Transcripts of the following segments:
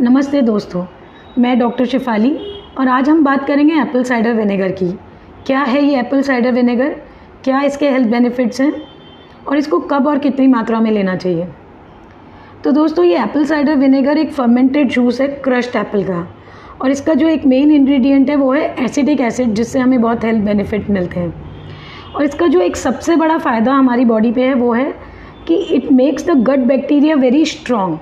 नमस्ते दोस्तों, मैं डॉक्टर शिफाली और आज हम बात करेंगे एप्पल साइडर विनेगर की। क्या है ये एप्पल साइडर विनेगर? क्या इसके हेल्थ बेनिफिट्स हैं? और इसको कब और कितनी मात्रा में लेना चाहिए? तो दोस्तों, ये एप्पल साइडर विनेगर एक फर्मेंटेड जूस है क्रश्ड एप्पल का। और इसका जो एक मेन इंग्रेडिएंट है, वो है एसिडिक एसिड जिससे हमें बहुत हेल्थ बेनिफिट मिलते हैं। और इसका जो एक सबसे बड़ा फ़ायदा हमारी बॉडी पे है, वो है कि it makes the gut bacteria very strong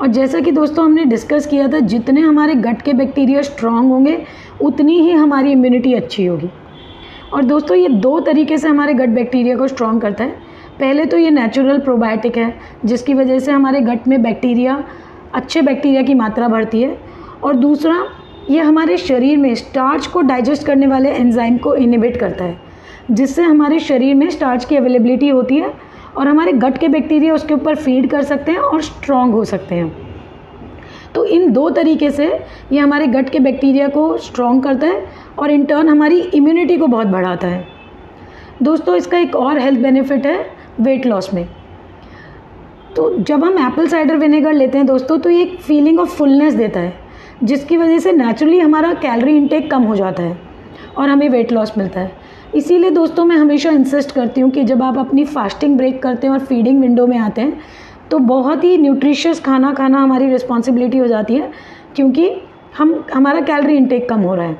और जैसा कि दोस्तों हमने डिस्कस किया था, जितने हमारे गट के बैक्टीरिया स्ट्रांग होंगे, उतनी ही हमारी इम्यूनिटी अच्छी होगी। और दोस्तों, ये दो तरीके से हमारे गट बैक्टीरिया को स्ट्रॉन्ग करता है। पहले तो ये नेचुरल प्रोबायोटिक है, जिसकी वजह से हमारे गट में बैक्टीरिया अच्छे बैक्टीरिया की मात्रा बढ़ती है। और दूसरा, ये हमारे शरीर में स्टार्च को डाइजेस्ट करने वाले एंजाइम को इनिबिट करता है, जिससे हमारे शरीर में स्टार्च की अवेलेबिलिटी होती है और हमारे गट के बैक्टीरिया उसके ऊपर फ़ीड कर सकते हैं और स्ट्रॉन्ग हो सकते हैं। तो इन दो तरीके से ये हमारे गट के बैक्टीरिया को स्ट्रॉन्ग करता है और इन टर्न हमारी इम्यूनिटी को बहुत बढ़ाता है। दोस्तों, इसका एक और हेल्थ बेनिफिट है वेट लॉस में। तो जब हम एप्पल साइडर विनेगर लेते हैं दोस्तों तो ये एक फीलिंग ऑफ़ फुलनेस देता है, जिसकी वजह से नेचुरली हमारा कैलोरी इनटेक कम हो जाता है और हमें वेट लॉस मिलता है। इसीलिए दोस्तों मैं हमेशा इंसिस्ट करती हूँ कि जब आप अपनी फास्टिंग ब्रेक करते हैं और फीडिंग विंडो में आते हैं तो बहुत ही न्यूट्रिशियस खाना खाना हमारी रिस्पॉन्सिबिलिटी हो जाती है, क्योंकि हम, हमारा कैलोरी इनटेक कम हो रहा है।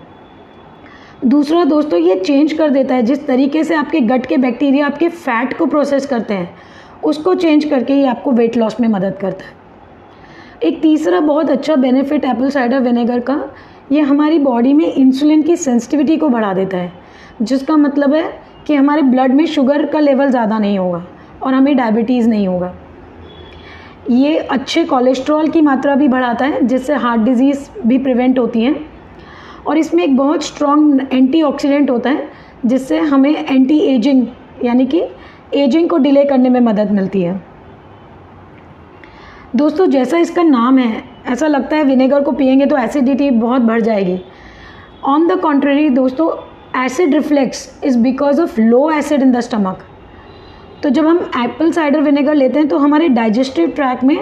दूसरा दोस्तों, ये चेंज कर देता है। जिस तरीके से आपके गट के बैक्टीरिया आपके फैट को प्रोसेस करते हैं, उसको चेंज करके ही आपको वेट लॉस में मदद करता है। एक तीसरा बहुत अच्छा बेनिफिट एप्पल साइडर विनेगर का, ये हमारी बॉडी में इंसुलिन की सेंसिटिविटी को बढ़ा देता है। जिसका मतलब है कि हमारे ब्लड में शुगर का लेवल ज़्यादा नहीं होगा और हमें डायबिटीज़ नहीं होगा। ये अच्छे कोलेस्ट्रॉल की मात्रा भी बढ़ाता है, जिससे हार्ट डिज़ीज़ भी प्रिवेंट होती हैं। और इसमें एक बहुत स्ट्रॉन्ग एंटीऑक्सीडेंट होता है, जिससे हमें एंटी एजिंग यानी कि एजिंग को डिले करने में मदद मिलती है। दोस्तों, जैसा इसका नाम है, ऐसा लगता है विनेगर को पियेंगे तो एसिडिटी बहुत बढ़ जाएगी। ऑन द कॉन्ट्रेरी दोस्तों acid reflux is because of low acid in the stomach तो जब हम एप्पल साइडर विनेगर लेते हैं तो हमारे डाइजेस्टिव ट्रैक में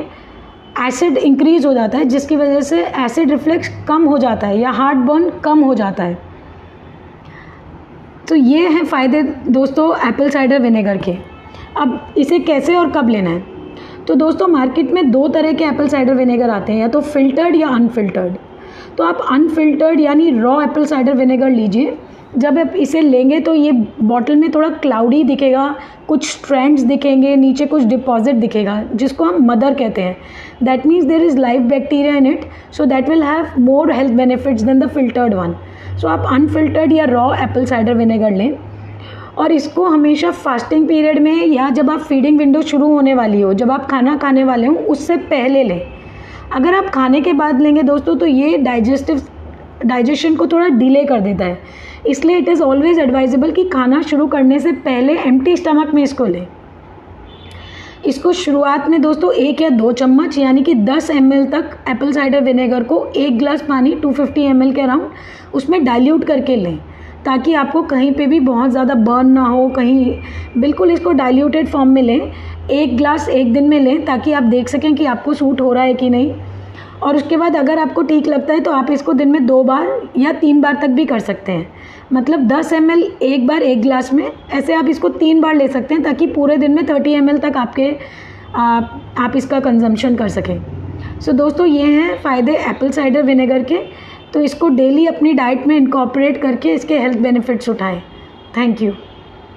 एसिड इंक्रीज हो जाता है, जिसकी वजह से एसिड रिफ्लेक्स कम हो जाता है या हार्ट बर्न कम हो जाता है। तो ये हैं फ़ायदे दोस्तों एप्पल साइडर विनेगर के। अब इसे कैसे और कब लेना है? तो दोस्तों मार्केट में दो तरह के एप्पल साइडर विनेगर आते हैं, या तो फिल्टर्ड या अनफिल्टर्ड तो आप अनफिल्टर्ड यानी रॉ एप्पल साइडर विनेगर लीजिए जब आप इसे लेंगे तो ये बॉटल में थोड़ा क्लाउडी दिखेगा, कुछ स्ट्रैंड्स दिखेंगे, नीचे कुछ डिपॉजिट दिखेगा, जिसको हम मदर कहते हैं। That means there is live bacteria in it so that will have more health benefits than the filtered one so आप अनफिल्टर्ड या रॉ एप्पल साइडर विनेगर लें, और इसको हमेशा फास्टिंग पीरियड में या जब आप फीडिंग विंडो शुरू होने वाली हो, जब आप खाना खाने वाले हों, उससे पहले लें। अगर आप खाने के बाद लेंगे दोस्तों तो ये डाइजेस्टिव डाइजेशन को थोड़ा डिले कर देता है। इसलिए इट इज़ ऑलवेज एडवाइजेबल कि खाना शुरू करने से पहले एम्प्टी स्टमक में इसको लें। इसको शुरुआत में दोस्तों एक या दो चम्मच, यानी कि 10 एम तक एप्पल साइडर विनेगर को एक गिलास पानी 250 फिफ्टी के अराउंड उसमें डाइल्यूट करके लें। ताकि आपको कहीं पे भी बहुत ज़्यादा बर्न ना हो, कहीं बिल्कुल इसको डाइल्यूटेड फॉर्म में लें। एक ग्लास एक दिन में लें, ताकि आप देख सकें कि आपको सूट हो रहा है कि नहीं। और उसके बाद अगर आपको ठीक लगता है तो आप इसको दिन में दो बार या तीन बार तक भी कर सकते हैं। मतलब 10 एम एक बार एक गिलास में ऐसे आप इसको तीन बार ले सकते हैं ताकि पूरे दिन में 30 एम तक आपके आप, आप इसका कंजम्पशन कर सकें। सो so, दोस्तों ये हैं फ़ायदे एप्पल साइडर विनेगर के। तो इसको डेली अपनी डाइट में इनकॉपरेट करके इसके हेल्थ बेनिफिट्स उठाएँ। Thank you